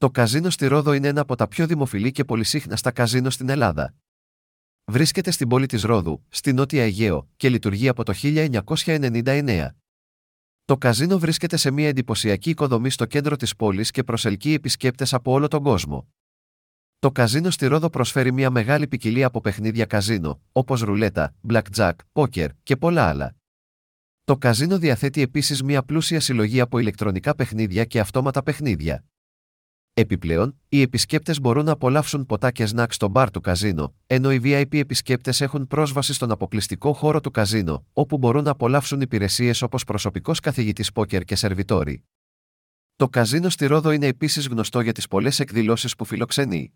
Το καζίνο στη Ρόδο είναι ένα από τα πιο δημοφιλή και πολυσύχναστα καζίνο στην Ελλάδα. Βρίσκεται στην πόλη της Ρόδου, στη Νότια Αιγαίο, και λειτουργεί από το 1999. Το καζίνο βρίσκεται σε μια εντυπωσιακή οικοδομή στο κέντρο της πόλης και προσελκύει επισκέπτες από όλο τον κόσμο. Το καζίνο στη Ρόδο προσφέρει μια μεγάλη ποικιλία από παιχνίδια καζίνο, όπως ρουλέτα, blackjack, πόκερ και πολλά άλλα. Το καζίνο διαθέτει επίσης μια πλούσια συλλογή από ηλεκτρονικά παιχνίδια και αυτόματα παιχνίδια. Επιπλέον, οι επισκέπτες μπορούν να απολαύσουν ποτά και σνακ στο μπαρ του καζίνο, ενώ οι VIP επισκέπτες έχουν πρόσβαση στον αποκλειστικό χώρο του καζίνο, όπου μπορούν να απολαύσουν υπηρεσίες όπως προσωπικός καθηγητής πόκερ και σερβιτόρι. Το καζίνο στη Ρόδο είναι επίσης γνωστό για τις πολλές εκδηλώσεις που φιλοξενεί.